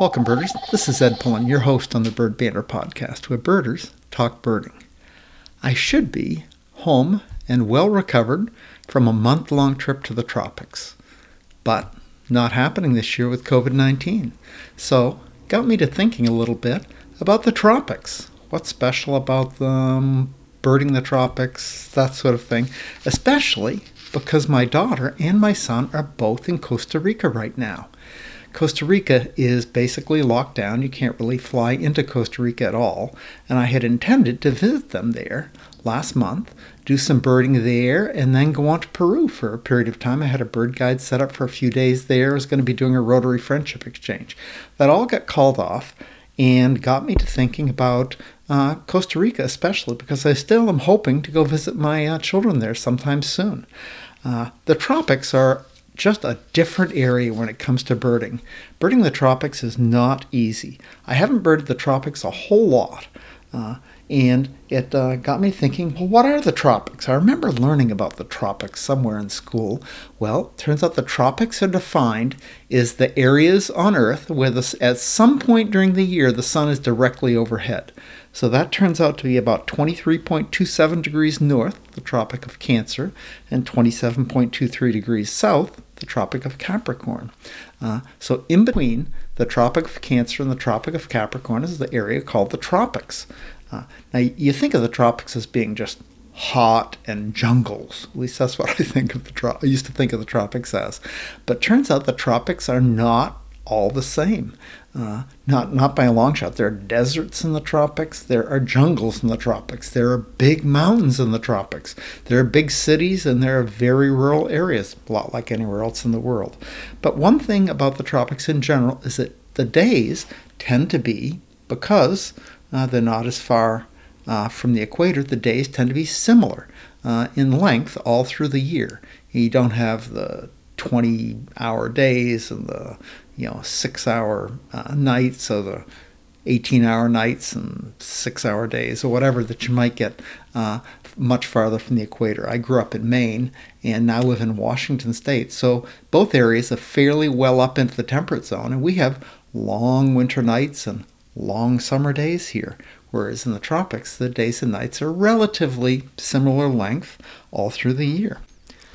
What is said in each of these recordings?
Welcome, birders. This is Ed Pullen, your host on the Bird Banter podcast, where birders talk birding. I should be home and well recovered from a month long trip to the tropics, but not happening this year with COVID 19. So, got me to thinking a little bit about the tropics. What's special about them, birding the tropics, that sort of thing, especially because my daughter and my son are both in Costa Rica right now. Costa Rica is basically locked down. You can't really fly into Costa Rica at all. And I had intended to visit them there last month, do some birding there, and then go on to Peru for a period of time. I had a bird guide set up for a few days there. I was going to be doing a Rotary Friendship Exchange. That all got called off and got me to thinking about uh, Costa Rica, especially because I still am hoping to go visit my uh, children there sometime soon. Uh, the tropics are just a different area when it comes to birding. Birding the tropics is not easy. I haven't birded the tropics a whole lot. Uh, and it uh, got me thinking, well, what are the tropics? I remember learning about the tropics somewhere in school. Well, turns out the tropics are defined as the areas on Earth where the, at some point during the year the sun is directly overhead. So that turns out to be about 23.27 degrees north, the Tropic of Cancer, and 27.23 degrees south, the Tropic of Capricorn. Uh, so in between the Tropic of Cancer and the Tropic of Capricorn is the area called the tropics. Uh, now you think of the tropics as being just hot and jungles. At least that's what I think of the tro- I used to think of the tropics as. But turns out the tropics are not all the same. Uh, not not by a long shot. There are deserts in the tropics. There are jungles in the tropics. There are big mountains in the tropics. There are big cities and there are very rural areas, a lot like anywhere else in the world. But one thing about the tropics in general is that the days tend to be because uh, they're not as far uh, from the equator. The days tend to be similar uh, in length all through the year. You don't have the 20 hour days and the you know six hour uh, nights or the 18 hour nights and six hour days or whatever that you might get uh, much farther from the equator. I grew up in Maine and now live in Washington state. So both areas are fairly well up into the temperate zone and we have long winter nights and long summer days here. Whereas in the tropics, the days and nights are relatively similar length all through the year.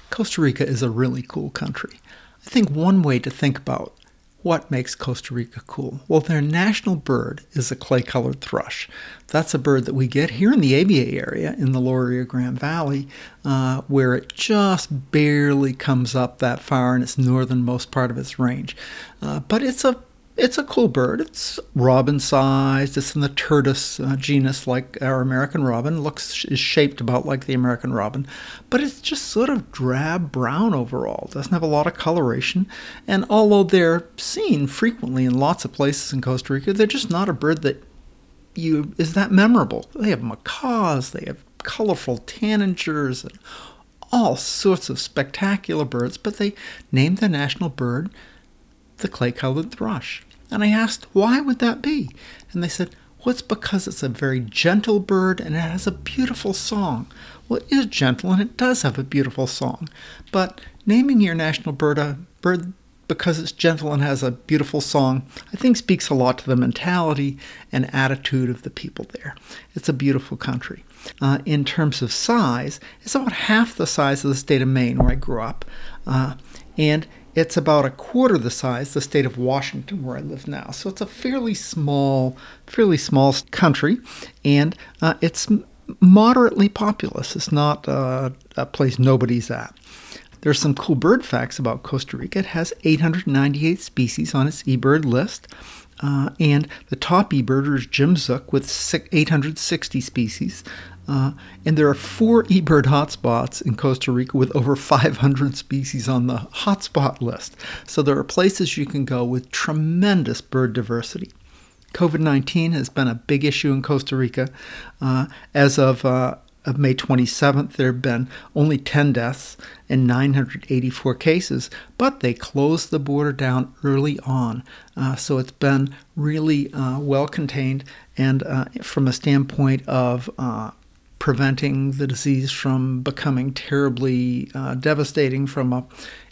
Costa Rica is a really cool country. I think one way to think about what makes Costa Rica cool? Well, their national bird is a clay colored thrush. That's a bird that we get here in the ABA area in the Lower Rio Grande Valley, uh, where it just barely comes up that far in its northernmost part of its range. Uh, but it's a it's a cool bird. It's robin sized. It's in the Turdus uh, genus, like our American robin. Looks is shaped about like the American robin, but it's just sort of drab brown overall. Doesn't have a lot of coloration. And although they're seen frequently in lots of places in Costa Rica, they're just not a bird that you is that memorable. They have macaws. They have colorful tanagers and all sorts of spectacular birds. But they named their national bird the clay-colored thrush. And I asked, why would that be? And they said, well, it's because it's a very gentle bird and it has a beautiful song. Well, it is gentle and it does have a beautiful song. But naming your national bird a bird because it's gentle and has a beautiful song, I think speaks a lot to the mentality and attitude of the people there. It's a beautiful country. Uh, in terms of size, it's about half the size of the state of Maine, where I grew up. Uh, and it's about a quarter the size the state of Washington where I live now. So it's a fairly small, fairly small country, and uh, it's moderately populous. It's not uh, a place nobody's at. There's some cool bird facts about Costa Rica. It has 898 species on its eBird list. Uh, and the top eBirder is Jim Zook with 860 species. Uh, and there are four eBird hotspots in Costa Rica with over 500 species on the hotspot list. So there are places you can go with tremendous bird diversity. COVID 19 has been a big issue in Costa Rica. Uh, as of, uh, of May 27th, there have been only 10 deaths and 984 cases, but they closed the border down early on. Uh, so it's been really uh, well contained. And uh, from a standpoint of uh, preventing the disease from becoming terribly uh, devastating from a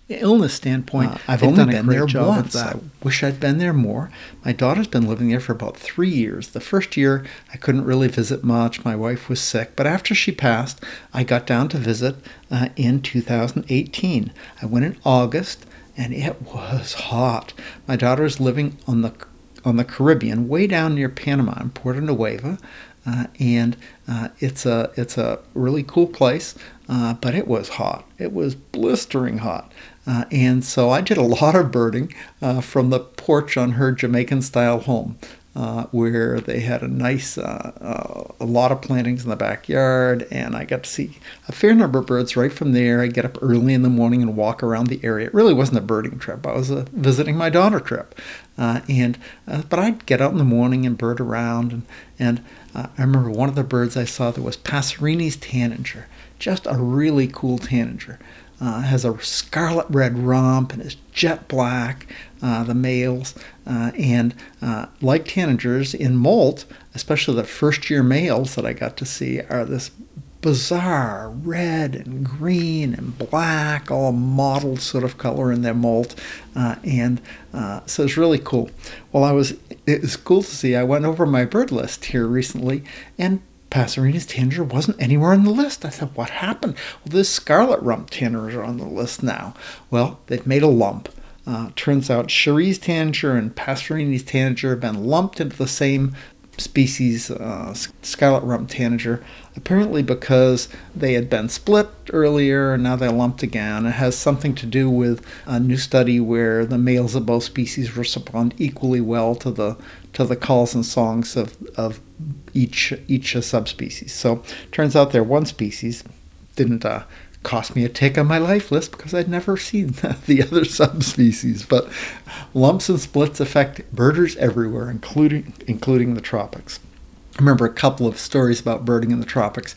illness standpoint, uh, I've only been there once. I wish I'd been there more. My daughter's been living there for about three years. The first year, I couldn't really visit much. My wife was sick. But after she passed, I got down to visit uh, in 2018. I went in August, and it was hot. My daughter's living on the on the Caribbean, way down near Panama in Puerto Nueva. Uh, and uh, it's a it's a really cool place, uh, but it was hot. It was blistering hot, uh, and so I did a lot of birding uh, from the porch on her Jamaican style home. Uh, where they had a nice, uh, uh, a lot of plantings in the backyard, and I got to see a fair number of birds right from there. I get up early in the morning and walk around the area. It really wasn't a birding trip; I was visiting my daughter trip, and but I'd get out in the morning and bird around, and and I remember one of the birds I saw that was Passerini's tanager, just a really cool tanager. Uh, has a scarlet red rump and is jet black, uh, the males. Uh, and uh, like tanagers in molt, especially the first year males that I got to see, are this bizarre red and green and black, all mottled sort of color in their molt. Uh, and uh, so it's really cool. Well, I was, it was cool to see. I went over my bird list here recently and Passerini's tanager wasn't anywhere on the list. I said, what happened? Well, this scarlet rump tanager on the list now. Well, they've made a lump. Uh, turns out Cherrie's tanager and Passerini's tanager have been lumped into the same species, uh, scarlet rump tanager, apparently because they had been split earlier and now they're lumped again. It has something to do with a new study where the males of both species respond equally well to the to the calls and songs of, of each each subspecies. So turns out they're one species. Didn't uh, cost me a tick on my life list because I'd never seen the other subspecies. But lumps and splits affect birders everywhere, including including the tropics. I remember a couple of stories about birding in the tropics.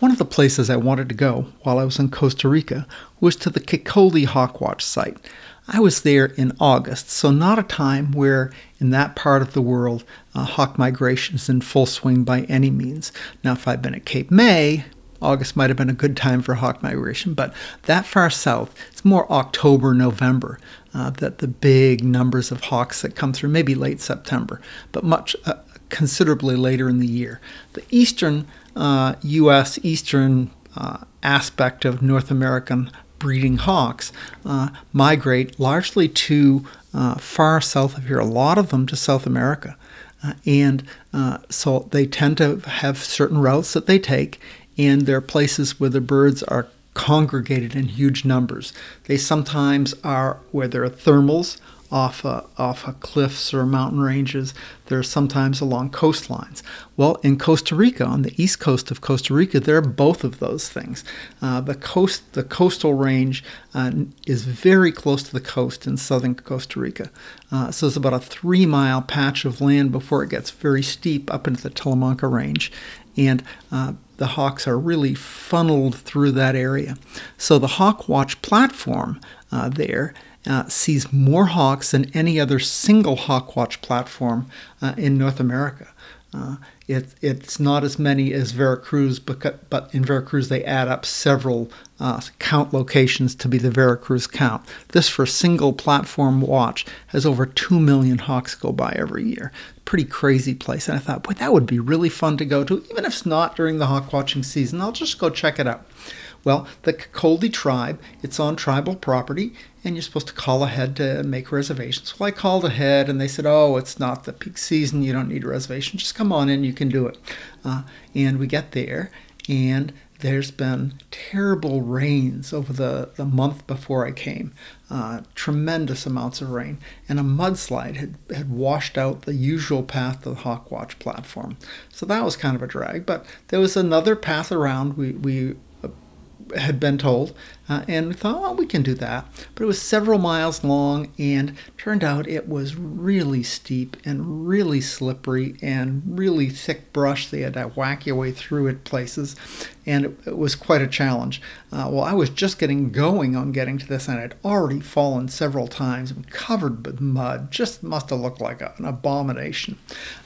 One of the places I wanted to go while I was in Costa Rica was to the Kekoldi Hawkwatch site. I was there in August, so not a time where in that part of the world uh, hawk migration is in full swing by any means. Now, if I'd been at Cape May, August might have been a good time for hawk migration, but that far south, it's more October, November uh, that the big numbers of hawks that come through, maybe late September, but much uh, considerably later in the year. The eastern uh, U.S., eastern uh, aspect of North American breeding hawks uh, migrate largely to uh, far south of here, a lot of them to South America. Uh, and uh, so they tend to have certain routes that they take, and there are places where the birds are congregated in huge numbers. They sometimes are where there are thermals off off cliffs or mountain ranges. They're sometimes along coastlines. Well, in Costa Rica, on the east coast of Costa Rica, there are both of those things. Uh, the coast, the coastal range, uh, is very close to the coast in southern Costa Rica. Uh, so it's about a three-mile patch of land before it gets very steep up into the Talamanca Range, and uh, the hawks are really funneled through that area. So the Hawk Watch platform uh, there uh, sees more hawks than any other single Hawkwatch platform uh, in North America. Uh, it, it's not as many as Veracruz, but, but in Veracruz they add up several uh, count locations to be the Veracruz count. This, for a single platform watch, has over 2 million hawks go by every year. Pretty crazy place. And I thought, boy, that would be really fun to go to, even if it's not during the hawk watching season. I'll just go check it out. Well, the Kekoldi tribe, it's on tribal property, and you're supposed to call ahead to make reservations. Well, I called ahead, and they said, "Oh, it's not the peak season. You don't need a reservation. Just come on in. You can do it." Uh, and we get there, and there's been terrible rains over the, the month before I came, uh, tremendous amounts of rain, and a mudslide had, had washed out the usual path to the Hawkwatch platform. So that was kind of a drag, but there was another path around. We, we had been told, uh, and we thought, well, we can do that. But it was several miles long, and turned out it was really steep and really slippery and really thick brush. They had to whack your way through it places, and it, it was quite a challenge. Uh, well, I was just getting going on getting to this, and I'd already fallen several times and covered with mud. Just must have looked like a, an abomination.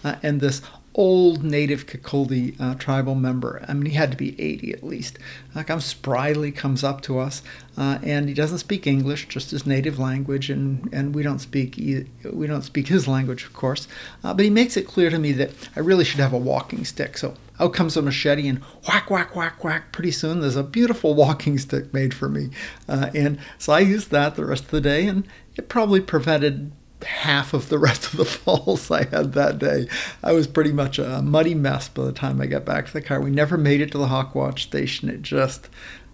Uh, and this old native Kekoldi uh, tribal member. I mean, he had to be 80 at least. Uh, comes spryly, comes up to us, uh, and he doesn't speak English, just his native language, and, and we don't speak we don't speak his language, of course. Uh, but he makes it clear to me that I really should have a walking stick. So out comes a machete and whack, whack, whack, whack. Pretty soon there's a beautiful walking stick made for me, uh, and so I used that the rest of the day, and it probably prevented half of the rest of the falls I had that day. I was pretty much a muddy mess by the time I got back to the car. We never made it to the Hawkwatch station. It just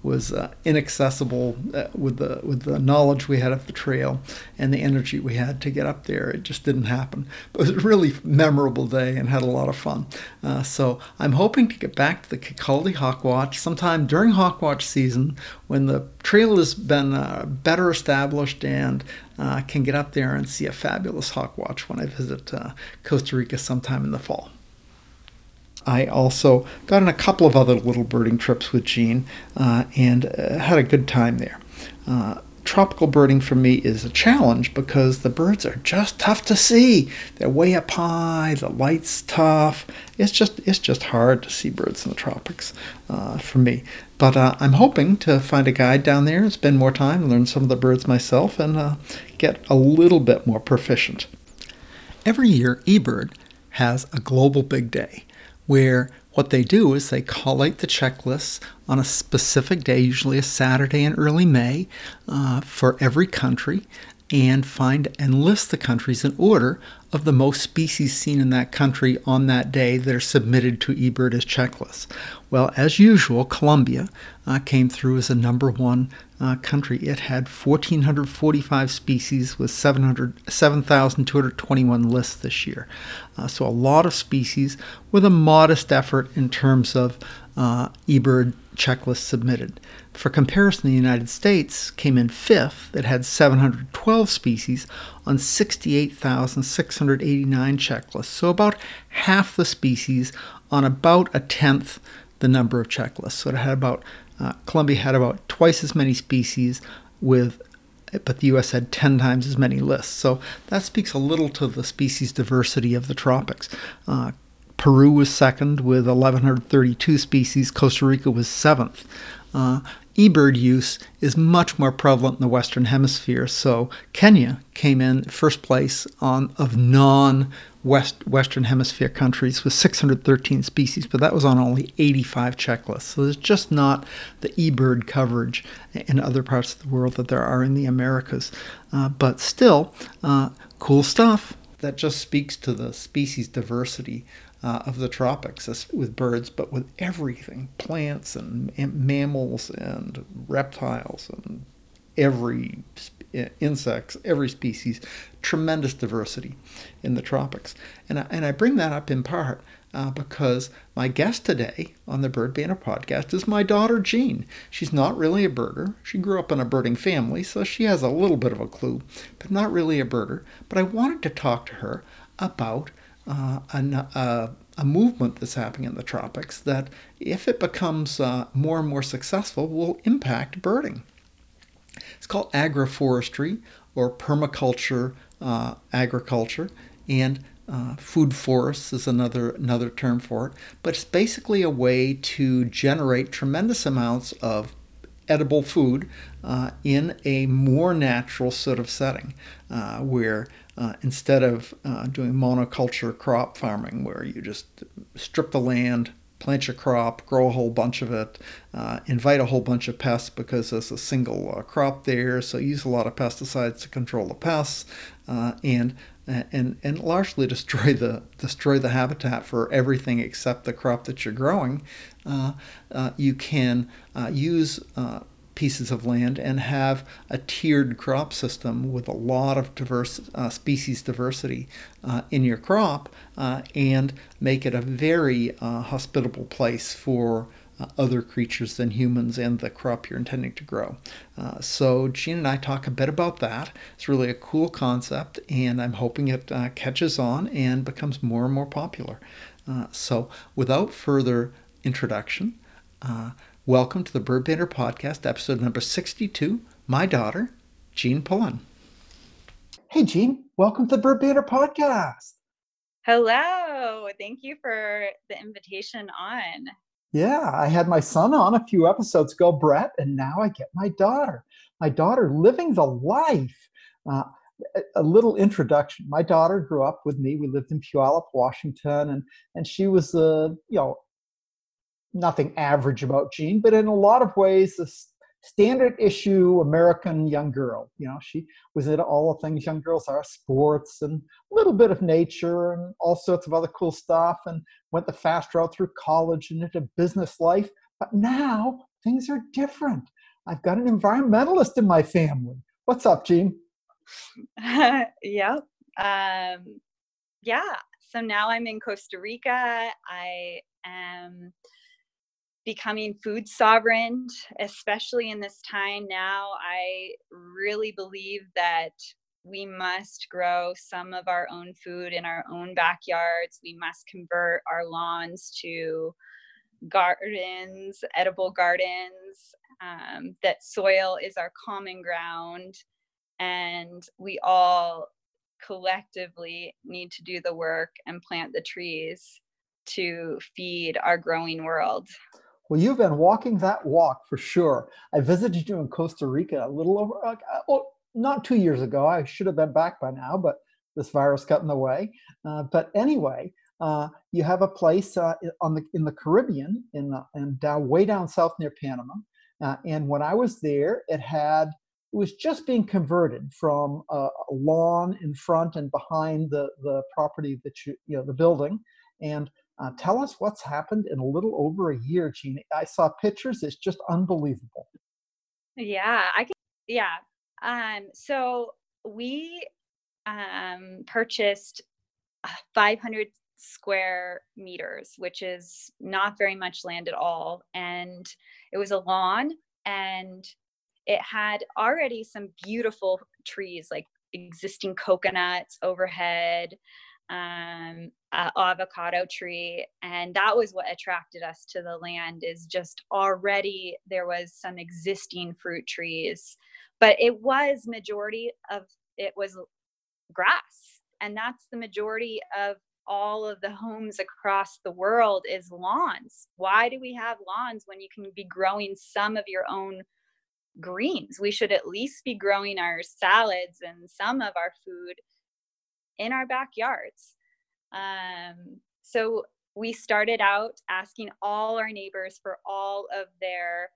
was uh, inaccessible uh, with the with the knowledge we had of the trail and the energy we had to get up there. It just didn't happen. But it was a really memorable day and had a lot of fun. Uh, so I'm hoping to get back to the Kekoldi Hawkwatch sometime during Hawkwatch season when the trail has been uh, better established and uh, can get up there and see a fabulous Hawkwatch when I visit Costa Rica sometime in the fall. I also got on a couple of other little birding trips with Jean uh, and uh, had a good time there. Uh, tropical birding for me is a challenge because the birds are just tough to see. They're way up high, the light's tough. It's just it's just hard to see birds in the tropics uh, for me. But uh, I'm hoping to find a guide down there and spend more time, learn some of the birds myself, and uh, get a little bit more proficient. Every year, eBird has a global big day where what they do is they collate the checklists on a specific day, usually a Saturday in early May, uh, for every country, and find and list the countries in order of the most species seen in that country on that day that are submitted to eBird as checklists. Well, as usual, Colombia uh, came through as a number one uh, country. It had 1,445 species with 7,221 lists this year. Uh, so a lot of species with a modest effort in terms of uh, eBird checklists submitted. For comparison, the United States came in fifth. It had 712 species on 68,689 checklists, so about half the species on about a tenth the number of checklists. So it had about uh, Colombia had about twice as many species with but the US had 10 times as many lists. So that speaks a little to the species diversity of the tropics. Uh, Peru was second with 1,132 species. Costa Rica was seventh. Uh, eBird use is much more prevalent in the Western Hemisphere. So Kenya came in first place on of non West Western Hemisphere countries with 613 species, but that was on only 85 checklists. So there's just not the eBird coverage in other parts of the world that there are in the Americas. Uh, but still, uh, cool stuff that just speaks to the species diversity uh, of the tropics with birds, but with everything plants and, mammals and reptiles and every insects, every species, tremendous diversity in the tropics. And I, and I bring that up in part uh, because my guest today on the Bird Banter podcast is my daughter Jean. She's not really a birder. She grew up in a birding family, so she has a little bit of a clue, but not really a birder. But I wanted to talk to her about uh, an, uh, a movement that's happening in the tropics that, if it becomes uh, more and more successful, will impact birding. It's called agroforestry or permaculture uh, agriculture, and uh, food forests is another another term for it. But it's basically a way to generate tremendous amounts of edible food uh, in a more natural sort of setting, where uh, instead of uh, doing monoculture crop farming, where you just strip the land, plant your crop, grow a whole bunch of it, uh, invite a whole bunch of pests because there's a single uh, crop there, so use a lot of pesticides to control the pests, uh, and and and largely destroy the destroy the habitat for everything except the crop that you're growing. Uh, you can use pieces of land and have a tiered crop system with a lot of diverse uh, species diversity uh, in your crop uh, and make it a very uh, hospitable place for uh, other creatures than humans and the crop you're intending to grow. Uh, so, Jean and I talk a bit about that. It's really a cool concept, and I'm hoping it catches on and becomes more and more popular. so, without further introduction, Welcome to the Bird Banter Podcast, episode number 62. My daughter, Jean Pullen. Hey, Jean, welcome to the Bird Banter Podcast. Hello. Hello. Thank you for the invitation on. Yeah, I had my son on a few episodes ago, Brett, and now I get my daughter. My daughter living the life. Uh, a little introduction. My daughter grew up with me. We lived in Puyallup, Washington, and and she was a you know nothing average about Jean, but in a lot of ways, this standard issue American young girl. You know, she was into all the things young girls are sports and a little bit of nature and all sorts of other cool stuff, and went the fast route through college and into business life. But now things are different. I've got an environmentalist in my family. What's up, Jean? yep. Um, yeah. So now I'm in Costa Rica. I am becoming food sovereign, especially in this time now. I really believe that we must grow some of our own food in our own backyards. We must convert our lawns to gardens, edible gardens, um, that soil is our common ground. And we all collectively need to do the work and plant the trees to feed our growing world. Well, you've been walking that walk for sure. I visited you in Costa Rica a little over, uh, oh, not two years ago. I should have been back by now, but this virus got in the way. Uh, but anyway, uh, you have a place uh, on the in the Caribbean, in the, and down way down south near Panama. Uh, and when I was there, it had it was just being converted from a lawn in front and behind the the property that you you know the building, and uh, tell us what's happened in a little over a year, Gina. I saw pictures; it's just unbelievable. Yeah, I can. Yeah. Um. So we um purchased uh, 500 square meters, which is not very much land at all, and it was a lawn, and it had already some beautiful trees, like existing coconuts overhead um, avocado tree and that was what attracted us to the land is just already there was some existing fruit trees. But it was majority of it was grass and that's the majority of all of the homes across the world is lawns. Why do we have lawns when you can be growing some of your own greens? We should at least be growing our salads and some of our food in our backyards. Um, so we started out asking all our neighbors for all of their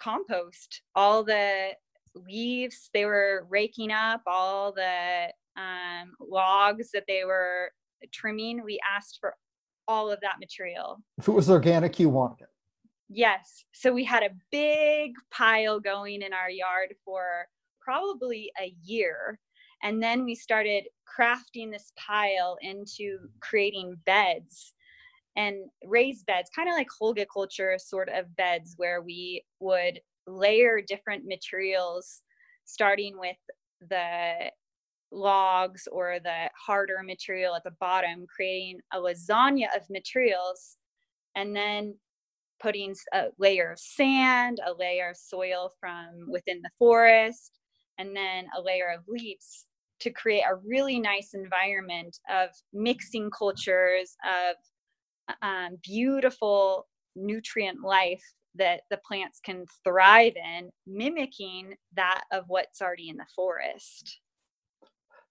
compost, all the leaves they were raking up, all the um, logs that they were trimming. We asked for all of that material. If it was organic, you wanted it. Yes. So we had a big pile going in our yard for probably a year. And then we started crafting this pile into creating beds and raised beds, kind of like Hügelkultur sort of beds where we would layer different materials, starting with the logs or the harder material at the bottom, creating a lasagna of materials, and then putting a layer of sand, a layer of soil from within the forest, and then a layer of leaves to create a really nice environment of mixing cultures of um, beautiful nutrient life that the plants can thrive in mimicking that of what's already in the forest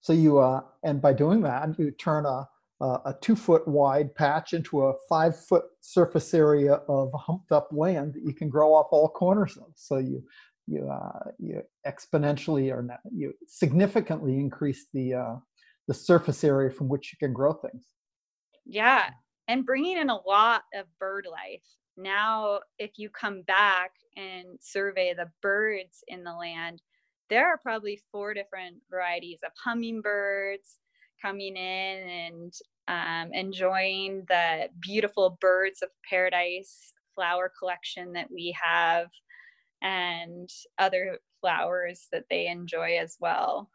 so you uh, and by doing that you turn a a two foot wide patch into a five foot surface area of humped up land that you can grow off all corners of. So you you uh, you exponentially or not, you significantly increase the uh, the surface area from which you can grow things. Yeah, and bringing in a lot of bird life. Now, if you come back and survey the birds in the land, there are probably four different varieties of hummingbirds coming in and um, enjoying the beautiful birds of paradise flower collection that we have and other flowers that they enjoy as well.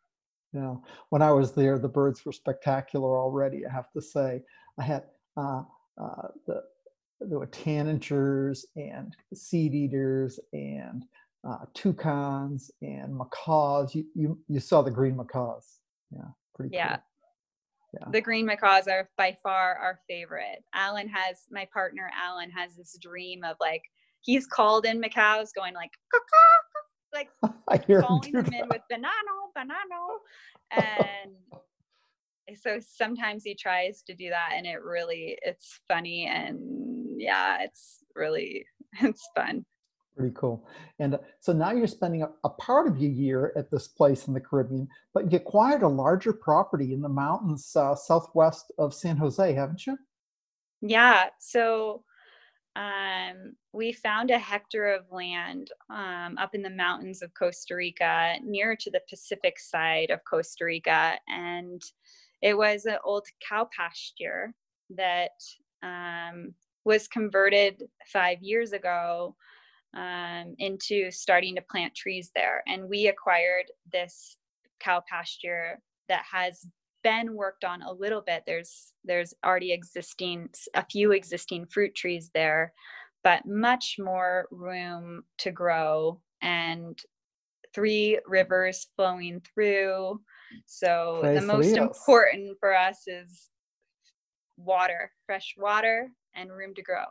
Yeah, when I was there, the birds were spectacular already. I have to say, I had uh, uh, the there were tanagers and seed eaters and uh, toucans and macaws. You, you you saw the green macaws. Yeah, pretty. Yeah, cool. yeah. the green macaws are by far our favorite. Alan has my partner. Alan has this dream of like he's called in macaws, going like like I hear calling them in with banana, banana, and so sometimes he tries to do that, and it really it's funny and yeah, it's really it's fun. Pretty cool. And uh, so now you're spending a, a, part of your year at this place in the Caribbean, but you acquired a larger property in the mountains uh, southwest of San Jose, haven't you? Yeah. So um, we found a hectare of land um, up in the mountains of Costa Rica, near to the Pacific side of Costa Rica. And it was an old cow pasture that um, was converted five years ago um, into starting to plant trees there. And we acquired this cow pasture that has been worked on a little bit. There's there's already existing a few existing fruit trees there, but much more room to grow and three rivers flowing through. So Praise the most important for us is water, fresh water and room to grow.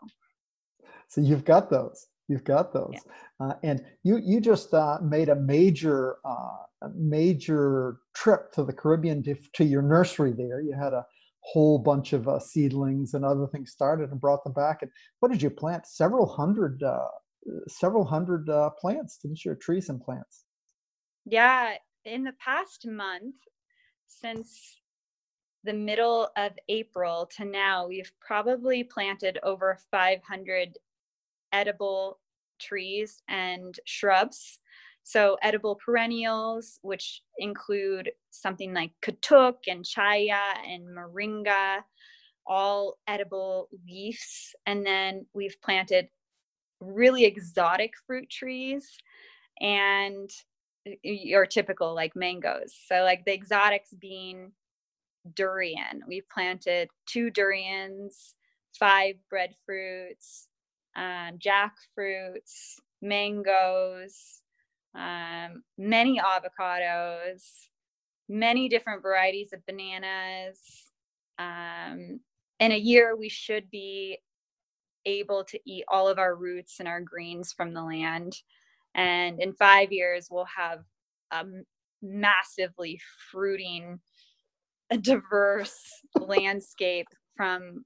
So you've got those. You've got those, yeah. uh, and you you just uh, made a major uh, major trip to the Caribbean to, to, your nursery there. You had a whole bunch of uh, seedlings and other things started and brought them back. And what did you plant? Several hundred uh, several hundred uh, plants, didn't you? Trees and plants. Yeah, in the past month, since the middle of April to now, we've probably planted over 500 edible trees and shrubs. So, edible perennials, which include something like katuk and chaya and moringa, all edible leaves. And then we've planted really exotic fruit trees and your typical like mangoes. So, like the exotics being durian. We've planted two durians, five breadfruits, um, jackfruits, mangoes, um, many avocados, many different varieties of bananas. Um, in a year, we should be able to eat all of our roots and our greens from the land. And in five years, we'll have a massively fruiting, a diverse landscape from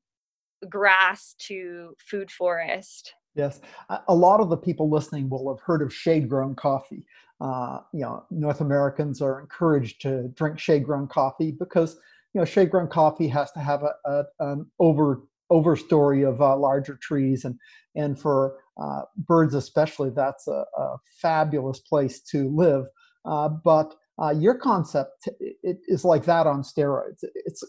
grass to food forest. Yes, a lot of the people listening will have heard of shade-grown coffee. Uh, you know, North Americans are encouraged to drink shade-grown coffee because you know shade-grown coffee has to have a, a an over overstory of uh, larger trees, and and for uh, birds especially, that's a, a, fabulous place to live. Uh, but uh, your concept it is like that on steroids. It's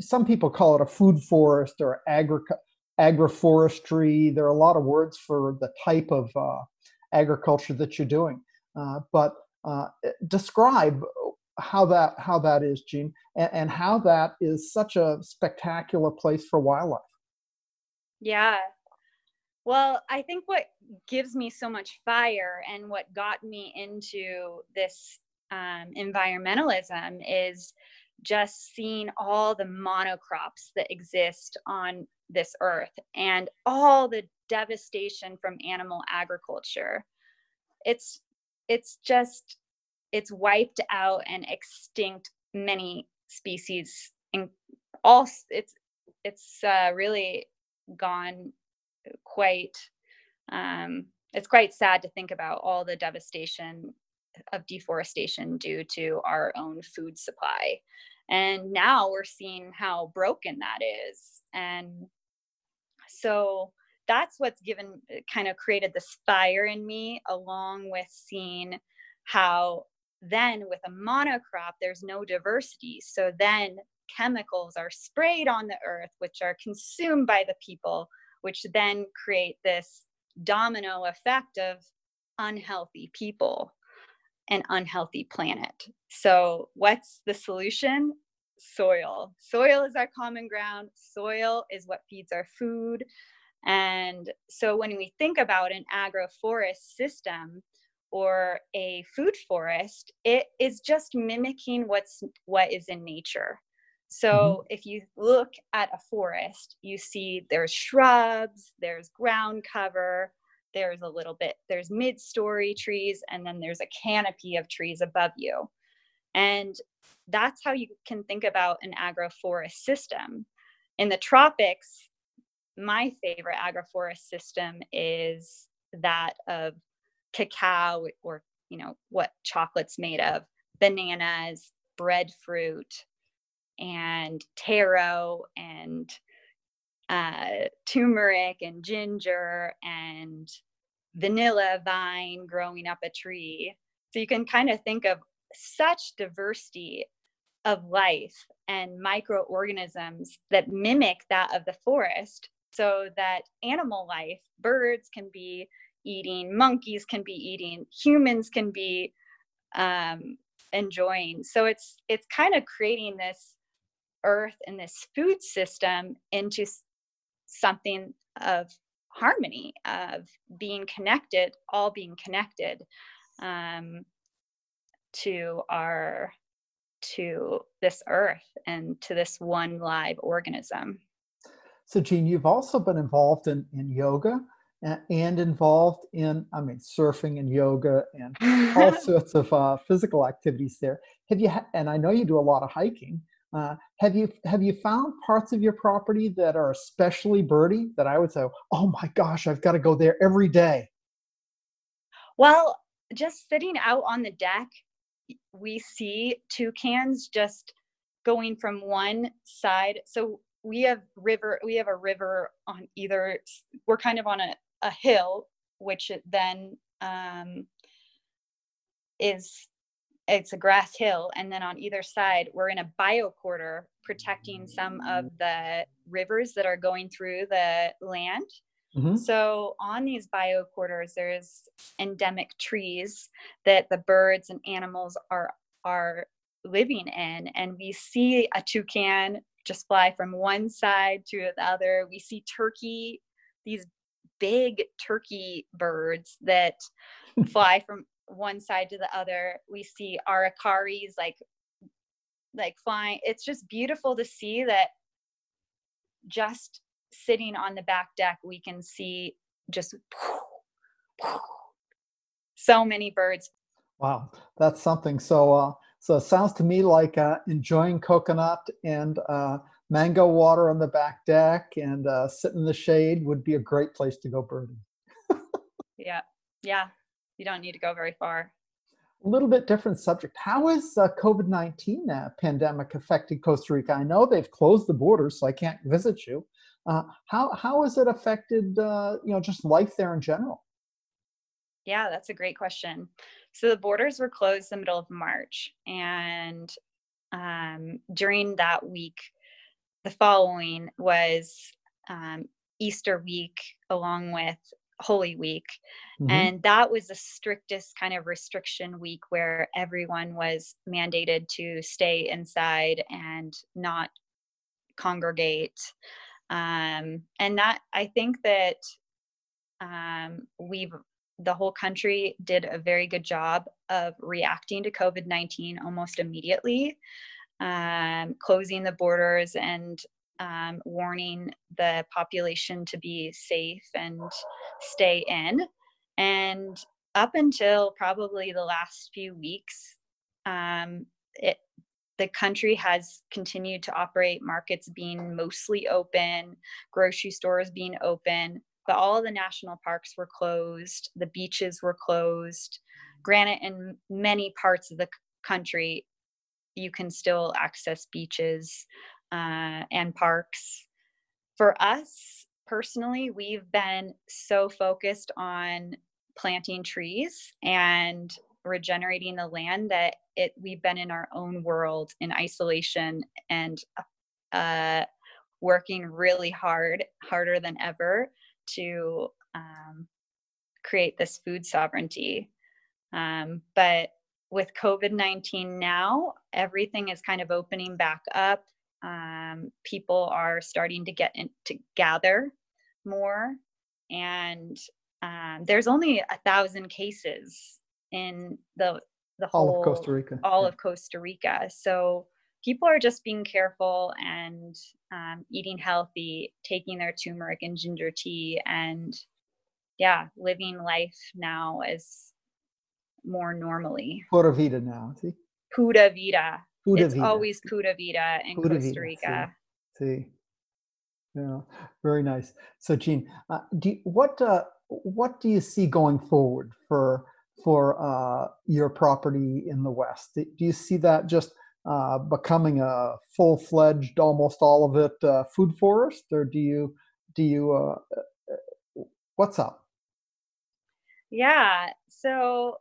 some people call it a food forest or agri- agroforestry. There are a lot of words for the type of uh, agriculture that you're doing. Uh, but uh, describe how that how that is, Jean, and, and how that is such a spectacular place for wildlife. Yeah. Well, I think what gives me so much fire and what got me into this um, environmentalism is just seeing all the monocrops that exist on this earth and all the devastation from animal agriculture. It's it's just it's wiped out and extinct many species and all it's it's uh, really gone quite um, it's quite sad to think about all the devastation of deforestation due to our own food supply. And now we're seeing how broken that is. And so that's what's given uh, kind of created this fire in me, along with seeing how then with a monocrop, there's no diversity. So then chemicals are sprayed on the earth, which are consumed by the people, which then create this domino effect of unhealthy people an unhealthy planet. So, what's the solution? Soil. Soil is our common ground. Soil is what feeds our food. And so, when we think about an agroforest system or a food forest, it is just mimicking what's what is in nature. So mm-hmm. if you look at a forest, you see there's shrubs, there's ground cover, there's a little bit, there's mid story trees, and then there's a canopy of trees above you. And that's how you can think about an agroforest system. In the tropics, my favorite agroforest system is that of cacao or you know what chocolate's made of bananas breadfruit and taro and uh, turmeric and ginger and vanilla vine growing up a tree so you can kind of think of such diversity of life and microorganisms that mimic that of the forest so that animal life, birds can be eating, monkeys can be eating, humans can be um, enjoying. So it's it's kind of creating this earth and this food system into something of harmony of being connected all being connected um, to our to this earth and to this one live organism so, Jean, you've also been involved in, in yoga and involved in, I mean, surfing and yoga and all sorts of uh, physical activities there. Have you, ha- and I know you do a lot of hiking. Uh, have you have you found parts of your property that are especially birdie that I would say, oh my gosh, I've got to go there every day? Well, just sitting out on the deck, we see toucans just going from one side. So we have river we have a river on either we're kind of on a, a hill which then um, is it's a grass hill and then on either side we're in a biocorridor protecting some of the rivers that are going through the land mm-hmm. so on these biocorridors there's endemic trees that the birds and animals are are living in and we see a toucan just fly from one side to the other. We see turkey, these big turkey birds that fly from one side to the other. We see aracaris like like flying. It's just beautiful to see that just sitting on the back deck, we can see just so many birds. Wow, that's something. So uh so it sounds to me like uh, enjoying coconut and uh, mango water on the back deck and uh, sit in the shade would be a great place to go birding. yeah, yeah. You don't need to go very far. A little bit different subject. How is uh, COVID 19 uh, pandemic affected Costa Rica? I know they've closed the borders, so I can't visit you. Uh, how, how has it affected uh, you know, just life there in general? Yeah, that's a great question. So the borders were closed the middle of March, and um, during that week, the following was um, Easter week, along with Holy Week. Mm-hmm. And that was the strictest kind of restriction week where everyone was mandated to stay inside and not congregate. Um, and that I think that um, we've the whole country did a very good job of reacting to COVID 19 almost immediately, um, closing the borders and um, warning the population to be safe and stay in. And up until probably the last few weeks, um, it, the country has continued to operate, markets being mostly open, grocery stores being open, but all the national parks were closed, the beaches were closed. Granted, in many parts of the country, you can still access beaches uh, and parks. For us personally, we've been so focused on planting trees and regenerating the land that it we've been in our own world in isolation and uh, working really hard, harder than ever to um, create this food sovereignty. Um, but with COVID 19 now, everything is kind of opening back up. Um, people are starting to get in, to gather more, and um, there's only a thousand cases in the the whole all of Costa Rica. All yeah. of Costa Rica. So people are just being careful and um, eating healthy, taking their turmeric and ginger tea, and yeah, living life now as more normally. Pura vida now, see? Pura vida. It's vida. always pura vida in Costa Rica. See. see. Yeah, very nice. So, Jean, uh, do you, what uh, what do you see going forward for for uh, your property in the West? Do you see that just uh, becoming a full-fledged, almost all of it, uh, food forest, or do you do you uh, what's up? Yeah, so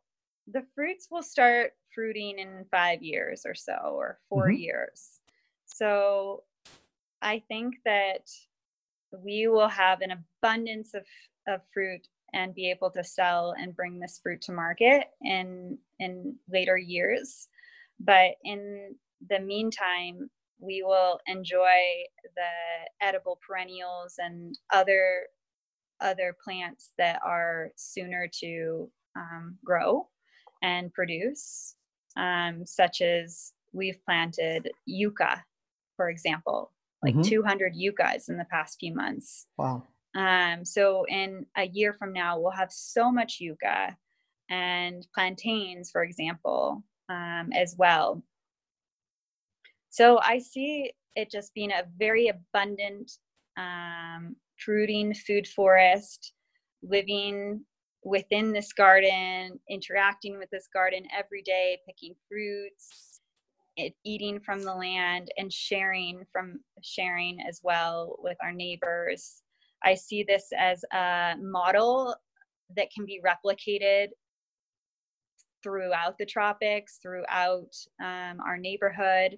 the fruits will start fruiting in five years or so, or 4 mm-hmm. years. So I think that we will have an abundance of, of fruit and be able to sell and bring this fruit to market in in later years but in the meantime we will enjoy the edible perennials and other other plants that are sooner to um, grow and produce um, such as we've planted yucca for example like mm-hmm. 200 yuccas in the past few months wow um, so in a year from now, we'll have so much yucca and plantains, for example, um, as well. So I see it just being a very abundant, um, fruiting food forest, living within this garden, interacting with this garden every day, picking fruits, eating from the land, and sharing from sharing as well with our neighbors. I see this as a model that can be replicated throughout the tropics, throughout um, our neighborhood,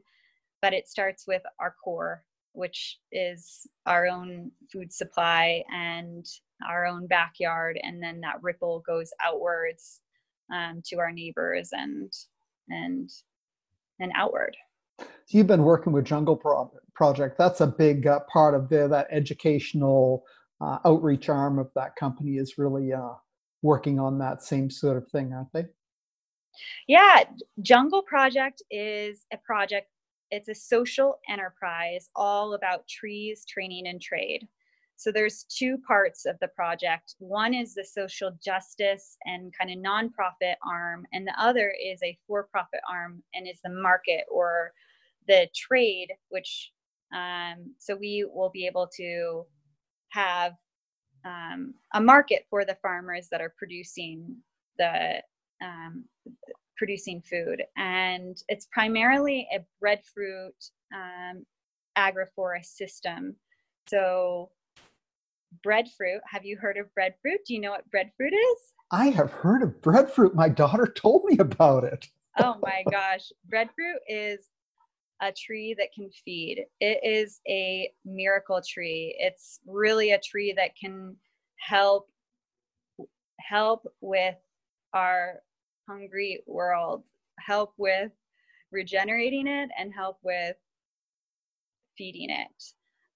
but it starts with our core, which is our own food supply and our own backyard, and then that ripple goes outwards um, to our neighbors and and and outward. So you've been working with Jungle Pro- Project. That's a big uh, part of the, that educational uh, outreach arm of that company is really uh, working on that same sort of thing, aren't they? Yeah, Jungle Project is a project. It's a social enterprise all about trees, training, and trade. So there's two parts of the project. One is the social justice and kind of nonprofit arm, and the other is a for-profit arm and is the market or the trade, which um, so we will be able to have um, a market for the farmers that are producing the um, producing food, and it's primarily a breadfruit um, agroforest system. So, breadfruit. Have you heard of breadfruit? Do you know what breadfruit is? I have heard of breadfruit. My daughter told me about it. oh my gosh, breadfruit is a tree that can feed. It is a miracle tree. It's really a tree that can help help with our hungry world, help with regenerating it and help with feeding it.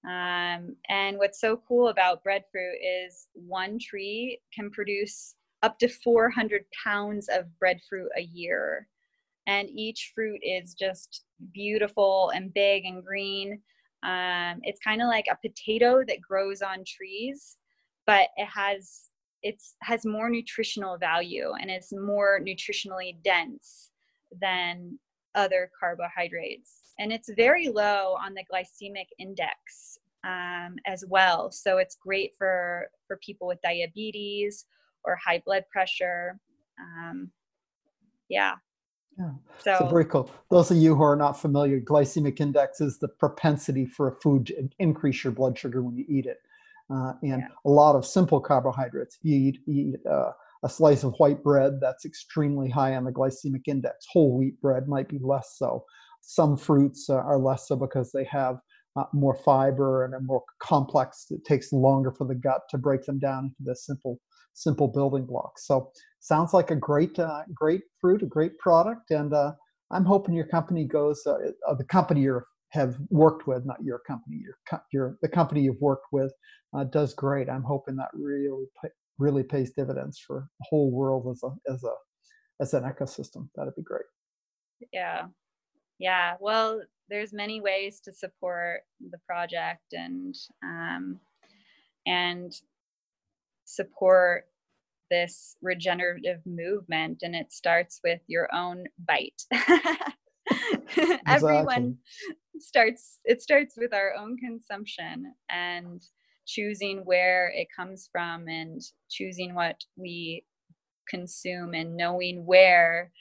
Um, and what's so cool about breadfruit is one tree can produce up to 400 pounds of breadfruit a year and each fruit is just beautiful and big and green. Um, it's kind of like a potato that grows on trees, but it has it's has more nutritional value and it's more nutritionally dense than other carbohydrates and it's very low on the glycemic index um, as well so it's great for for people with diabetes or high blood pressure um, yeah yeah. So, so, very cool. Those of you who are not familiar, glycemic index is the propensity for a food to increase your blood sugar when you eat it. Uh, and yeah. a lot of simple carbohydrates. You eat, you eat uh, a slice of white bread that's extremely high on the glycemic index. Whole wheat bread might be less so. Some fruits uh, are less so because they have uh, more fiber and are more complex. It takes longer for the gut to break them down into the simple simple building blocks. So sounds like a great uh, great fruit, a great product, and uh, I'm hoping your company goes. Uh, uh the company you have worked with, not your company, your your the company you've worked with does great. I'm hoping that really really pays dividends for the whole world as a as a as an ecosystem. That'd be great. Yeah, yeah. Well, there's many ways to support the project and um, and support this regenerative movement and it starts with your own bite exactly. everyone starts it starts with our own consumption and choosing where it comes from and choosing what we consume and knowing where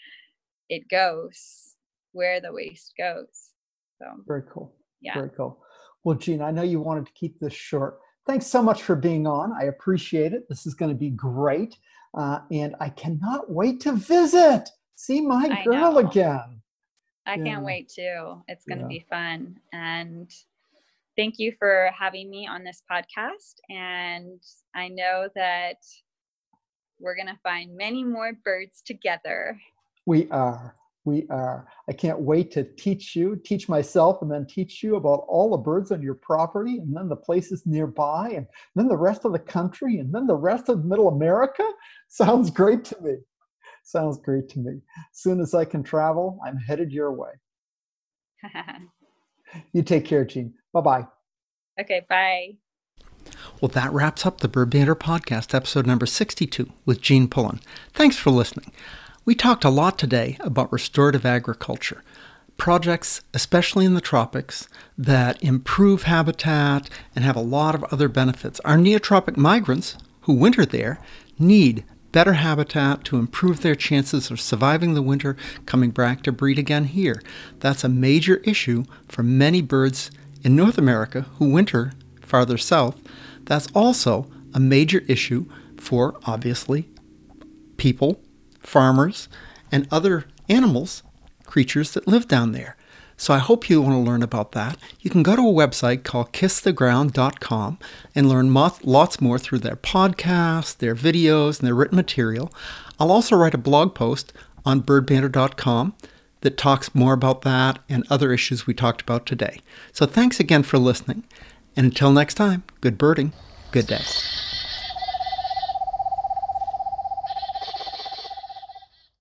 it goes where the waste goes so very cool yeah very cool well jean i know you wanted to keep this short thanks so much for being on i appreciate it this is going to be great uh, and i cannot wait to visit see my I girl know. again I yeah. can't wait too. It's going to yeah. be fun. And thank you for having me on this podcast. And I know that we're going to find many more birds together. We are. We are. I can't wait to teach you, teach myself, and then teach you about all the birds on your property, and then the places nearby, and then the rest of the country, and then the rest of Middle America. Sounds great to me. Sounds great to me. As soon as I can travel, I'm headed your way. you take care, Jean. Bye bye. Okay, bye. Well, that wraps up the Bird Banter Podcast, episode number 62 with Jean Pullen. Thanks for listening. We talked a lot today about restorative agriculture, projects, especially in the tropics, that improve habitat and have a lot of other benefits. Our neotropic migrants who winter there need better habitat to improve their chances of surviving the winter, coming back to breed again here. That's a major issue for many birds in North America who winter farther south. That's also a major issue for, obviously, people, farmers, and other animals, creatures that live down there. So I hope you want to learn about that. You can go to a website called kisstheground.com and learn lots more through their podcasts, their videos, and their written material. I'll also write a blog post on birdbanter.com that talks more about that and other issues we talked about today. So thanks again for listening. And until next time, good birding, good day.